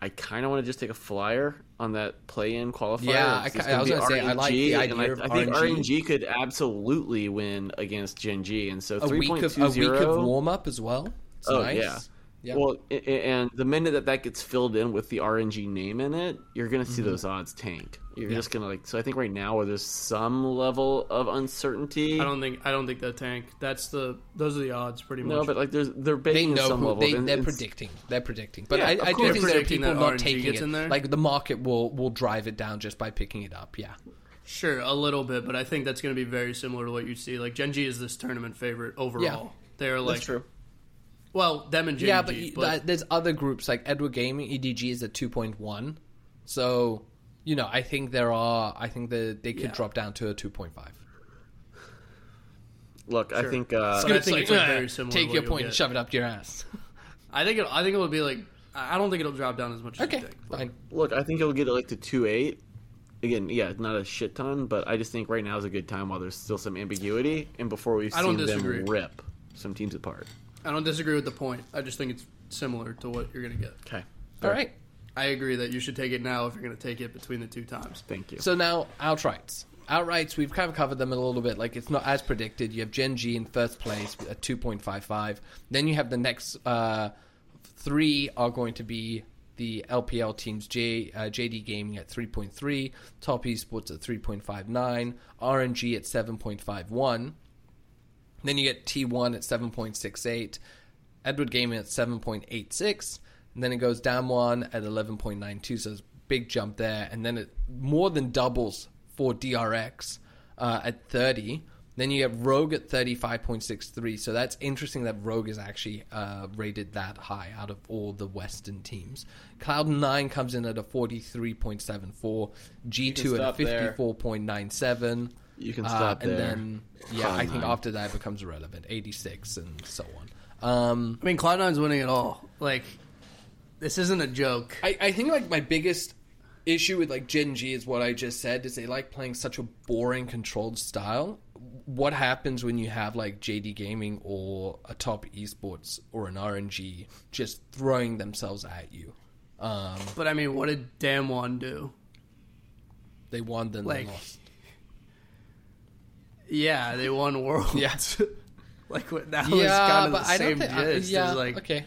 I kind of want to just take a flyer on that play-in qualifier. Yeah, I I was be gonna say, I like the idea and I, of I think RNG. RNG could absolutely win against Gen G, and so A three week point of two a week of warm up as well. It's Oh nice. yeah. Yeah. Well, i- i- and the minute that that gets filled in with the RNG name in it, you're going to Mm-hmm. see those odds tank. You're just going to like. So I think right now, where there's some level of uncertainty, I don't think I don't think that tank. That's the those are the odds pretty much. no, but like there's they're they baking in know some who level. they, and they're predicting. They're predicting, but Yeah, I, I do think there are people that not RNG taking it. in there? Like the market will will drive it down just by picking it up. Yeah, Sure, a little bit, but I think that's going to be very similar to what you see. Like Gen G is this tournament favorite overall. Yeah. They're like That's true. Well, them and Gen yeah, but, but that- there's other groups like Edward Gaming EDG is at two point one, so you know I think there are. I think that they could Yeah. drop down to a two point five. Look, I think uh, But I think it's like very similar to Take your you'll point and shove it up your ass. I think it, I think it will be like I I don't think it'll drop down as much as Okay, you think. fine. look, I think it'll get it like to two eight. Again, yeah, not a shit ton, but I just think right now is a good time while there's still some ambiguity, and before we've I don't seen them rip some teams apart. I don't disagree with the point. I just think it's similar to what you're going to get. Okay, All right. I agree that you should take it now if you're going to take it between the two times. thank you. So now outrights. Outrights, we've kind of covered them a little bit. Like it's not as predicted. You have Gen G in first place at two point five five. Then you have the next uh, three are going to be the LPL teams: J uh, JD Gaming at three point three, Top Esports at three point five nine, RNG at seven point five one. Then you get T1 at 7.68, Edward Gaming at 7.86, and then it goes down one at 11.92, so it's a big jump there. And then it more than doubles for DRX uh, at 30. Then you have Rogue at 35.63, so that's interesting that Rogue is actually uh, rated that high out of all the Western teams. Cloud9 comes in at a 43.74, G2 at stop there. 54.97. You can Uh, stop and there. then yeah, Cloud I think after that it becomes irrelevant. Eighty six and so on. Um, I mean, Cloud9's winning it all. Like, this isn't a joke. I, I think like my biggest issue with like Gen G is what I just said is they like playing such a boring controlled style. What happens when you have like JD Gaming or a top esports or an RNG just throwing themselves at you? Um, But I mean, what did Damwon do? they won, then Like, they lost. Yeah, they won Worlds. Yeah. <laughs> like what, that was Yeah, kind of the I same think. Uh, gist. yeah, It's like, okay,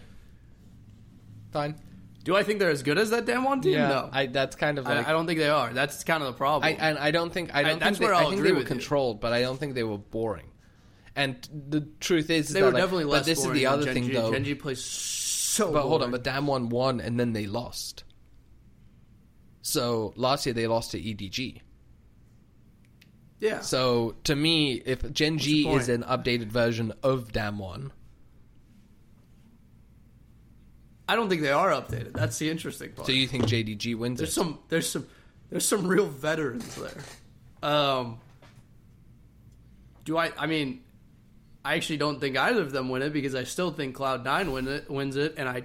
fine. do I think they're as good as that Damwon team? Yeah, no, I, that's kind of I, like I don't think they are. That's kind of the problem. I, and I don't think I don't that's think they, where I I'll think they were with you. controlled, but I don't think they were boring. And the truth is, is they that, were like, definitely less. But this is the other thing, though. Gen G plays so. but hold on, boring. but Damwon won and then they lost. So last year they lost to EDG. Yeah, So to me, if Gen G is an updated version of Damwon, I don't think they are updated. That's the interesting part. so you think JDG wins There's it? some there's some there's some real veterans there. Um do I I mean I actually don't think either of them win it because I still think Cloud Nine win it wins it and I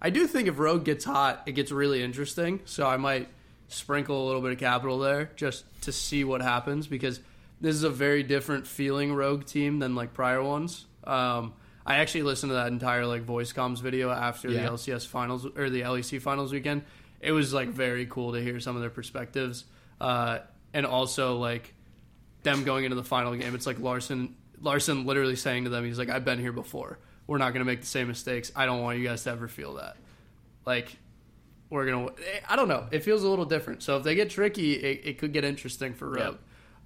I do think if Rogue gets hot it gets really interesting. So I might sprinkle a little bit of capital there just to see what happens because this is a very different feeling Rogue team than like prior ones. Um I actually listened to that entire like voice comms video after Yeah. the LCS finals or the LEC finals weekend. It was like very cool to hear some of their perspectives, uh, and also like them going into the final game. It's like Larssen Larssen literally saying to them, he's like, "I've been here before. We're not going to make the same mistakes. I don't want you guys to ever feel that." Like we're gonna. I don't know. It feels a little different. So if they get tricky, it, it could get interesting for Rogue.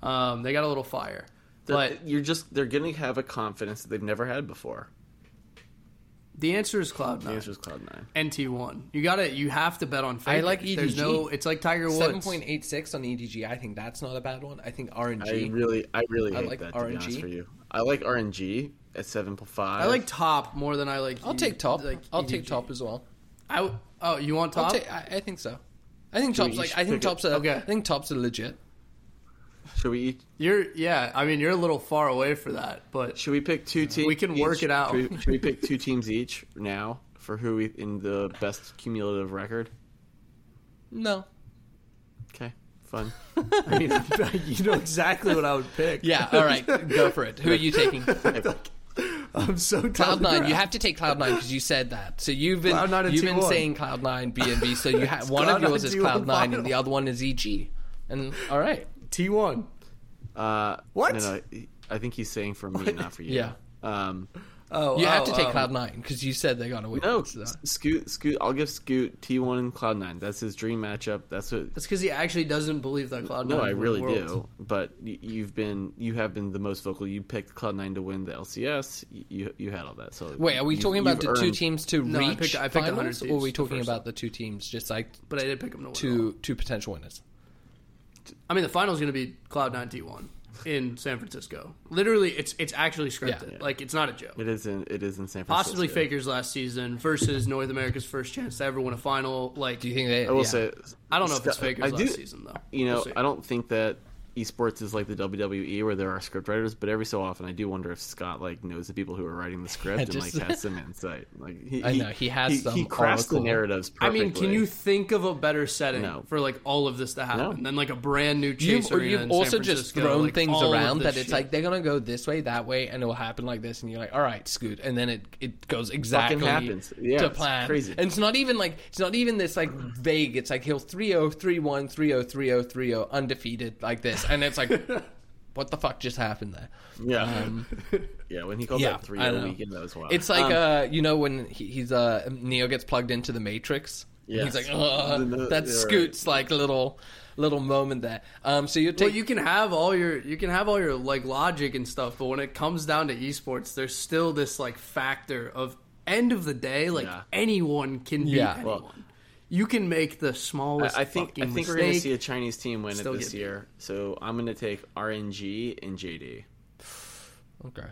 Um, they got a little fire, but you're just they're going to have a confidence that they've never had before. the answer is Cloud Nine. The Nine. answer is Cloud Nine. NT one. You got to You have to bet on. I Faker. like There's no. It's like Tiger Woods. Seven point eight six on EDG. I think that's not a bad one. I think RNG. I really, I really I hate like that. To be honest RNG. for you, I like RNG at seven point five. I like top more than I like. I'll E- take top. like I'll take top as well. I w- oh, you want I'll top? take, I, I think so. I think Should we top's like I think pick a- top's a, uh, Okay. I think top's a legit. Should we? eat- You're yeah. I mean, you're a little far away for that, but Should we pick two teams? We can work it out. Should we, should we pick <laughs> two teams each now for who we, in the best cumulative record? No. Okay, fun. <laughs> I mean, <laughs> you know exactly what I would pick. Yeah. All right. Go for it. Who are you taking? I'm so tired. Cloud nine. You have to take Cloud nine because you said that. So you've been Cloud9 you've been T1. saying Cloud nine B and B. So you have <laughs> one of Cloud9 yours is T1 Cloud nine final. and the other one is EG. And all right. T1. Uh, What? No, no, I think he's saying for me, not for you. Yeah. Um, Oh, You have oh, to take oh. Cloud nine because you said they're gonna win. no, So- S- Scoot, Scoot. I'll give Scoot T one and Cloud Nine. That's his dream matchup. That's what. That's because he actually doesn't believe that Cloud9. No, I really win Worlds. do. But you've been, you have been the most vocal. You picked Cloud Nine to win the LCS. Y- You, you had all that. So Wait, are we you- talking about you've the two teams to No, I reach picked- I picked 100 finals, or are we talking first about the two teams just like But I did pick them to win. two two potential winners? I mean, the final's is going to be Cloud9 T1 in San Francisco. Literally, it's it's actually scripted. Yeah. Like, it's not a joke. It is in, it is in San Francisco. Possibly Faker's last season versus North America's first chance to ever win a final. Like, Do you think they? I will yeah. say, I don't know if it's Faker's I last season though. You know, We'll. I don't think that esports is like the WWE where there are script writers, but every so often I do wonder if Scoot like knows the people who are writing the script <laughs> and just- like has some insight. Like he, I know, he has he, some he crafts the oracle. narratives. I mean, can you think of a better setting No. for like all of this to happen No. than like a brand new You've, chase you've in also San just Francisco, thrown like, things around this that it's like they're gonna go this way, that way, and it will happen like this, and you're like, all right, Scoot, and then it it goes exactly happens. Yeah, to it's plan. crazy. And it's not even like it's not even this like vague. It's like he'll 3-0, 3-1, 3-0, 3-0, 3-0, undefeated like this, and it's like, <laughs> what the fuck just happened there? Yeah, Um, <laughs> yeah. When he called yeah, that three I a know. weekend, that was wild. It's like Um, uh, you know when he, he's uh Neo gets plugged into the Matrix. Yeah, He's like, Ugh, The- the- that's right. Scoot's like little little moment there. Um, so you take Well, you can have all your you can have all your like logic and stuff, but when it comes down to esports, there's still this like factor of end of the day, like Yeah. anyone can beat Yeah. anyone. Well- you can make the smallest. I, I think I fucking think we're going to see a Chinese team win it this get year. So I'm going to take RNG and JD. okay.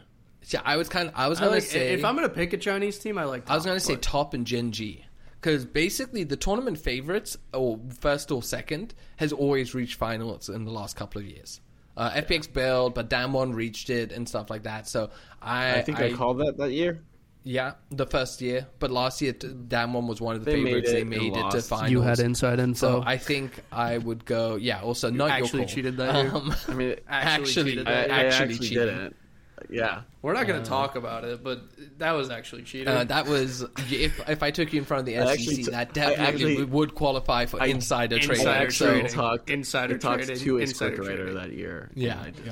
Yeah, I was kind of I was gonna like, say if I'm gonna pick a Chinese team, I like. I was gonna say top and Gen G. Because basically, the tournament favorites, or first or second, has always reached finals in the last couple of years. Uh, FPX build, but Damwon reached it and stuff like that. So I, I think I, called that that year. Yeah, the first year, but last year t- one was one of the They made favorites. it they made it to lost. finals. You had inside So info. I think I would go. Yeah. Also, not actually your <laughs> call. cheated that year? Um, I mean, Actually actually, cheated I, that I year. actually actually cheated. didn't. Yeah, We're not Uh, gonna talk about it, but that was actually cheating. Uh, that was if if I took you in front of the I SEC, t- that definitely actually- would qualify for I- insider trading. Insider So- actually trading. talked Insider I talked trading. to a Insider scriptwriter trading. that year. Yeah, and I did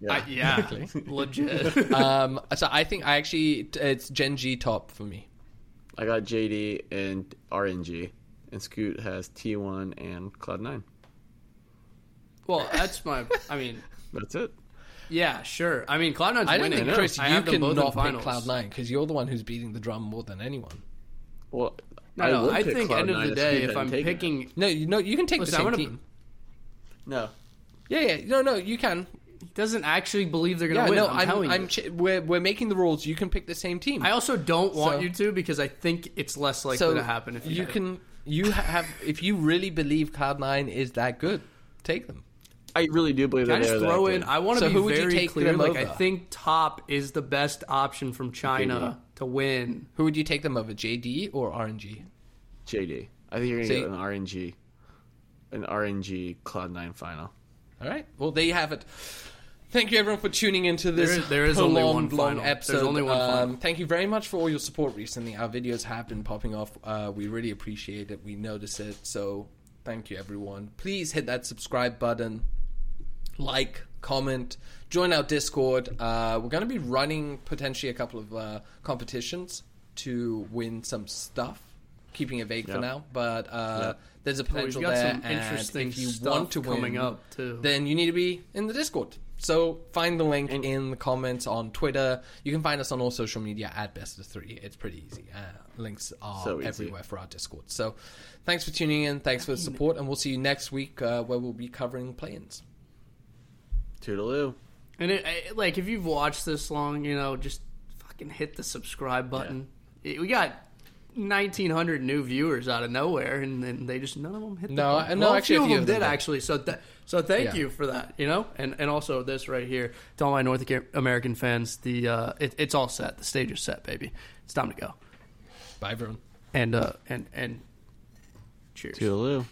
yeah. that. I, yeah, legit. <laughs> um, so I think I actually it's Gen G top for me. I got JD and RNG, and Scoot has T1 and Cloud9. well, that's my. I mean, <laughs> That's it. yeah, sure. I mean, Cloud9's I don't winning. think Chris, I you have them both in cannot pick. Cloud Nine because you're the one who's beating the drum more than anyone. Well, No, no, would I pick think end of the day, if I'm taken it. picking, No, you know you can take Listen, the same I'm gonna- team. no, Yeah, yeah, no, no, you can. He doesn't actually believe they're going Yeah, to win. no, I'm, I'm, telling I'm, you. ch- we're we're making the rules. You can pick the same team. I also don't want So- you to because I think it's less likely so to happen if you, you can. You ha- have if you really believe Cloud Nine is that good, take them. I really do believe Can I that just they're throw that in? good. I want to So be who would you very take clear. them Like I over? think top is the best option from China to win. Who would you take them over, JD or RNG? JD. I think you're gonna See- get an RNG, an RNG Cloud9 final. All right. Well, there you have it. Thank you, everyone, for tuning into this There is- there is only one long final. There's episode. only one um. Thank you very much for all your support recently. Our videos have been popping off. Uh, we really appreciate it. We notice it. So thank you, everyone. Please hit that subscribe button. like, comment, join our Discord. Uh, we're going to be running potentially a couple of uh, competitions to win some stuff. Keeping it vague for now, but uh, Yep. there's a potential got there. some and interesting if you stuff want to coming win, up too. then you need to be in the Discord. So find the link And- in the comments on Twitter. You can find us on all social media at Best of Three. It's pretty easy. Uh, links are So easy. everywhere for our Discord. So thanks for tuning in. Thanks for the support, and we'll see you next week uh, where we'll be covering play-ins. Toodaloo. And it, it- like, if you've watched this long, you know, just fucking hit the subscribe button. It- we got 1,900 new viewers out of nowhere, and then they just none of them hit. the No, button. no, well, actually, a a few few of of them them did did. actually. So, th- so thank Yeah. you for that. You know, and and also this right here to all my North American fans. The uh, it, it's all set. The stage is set, baby. It's time to go. Bye, everyone. And uh, and and cheers. Toodaloo.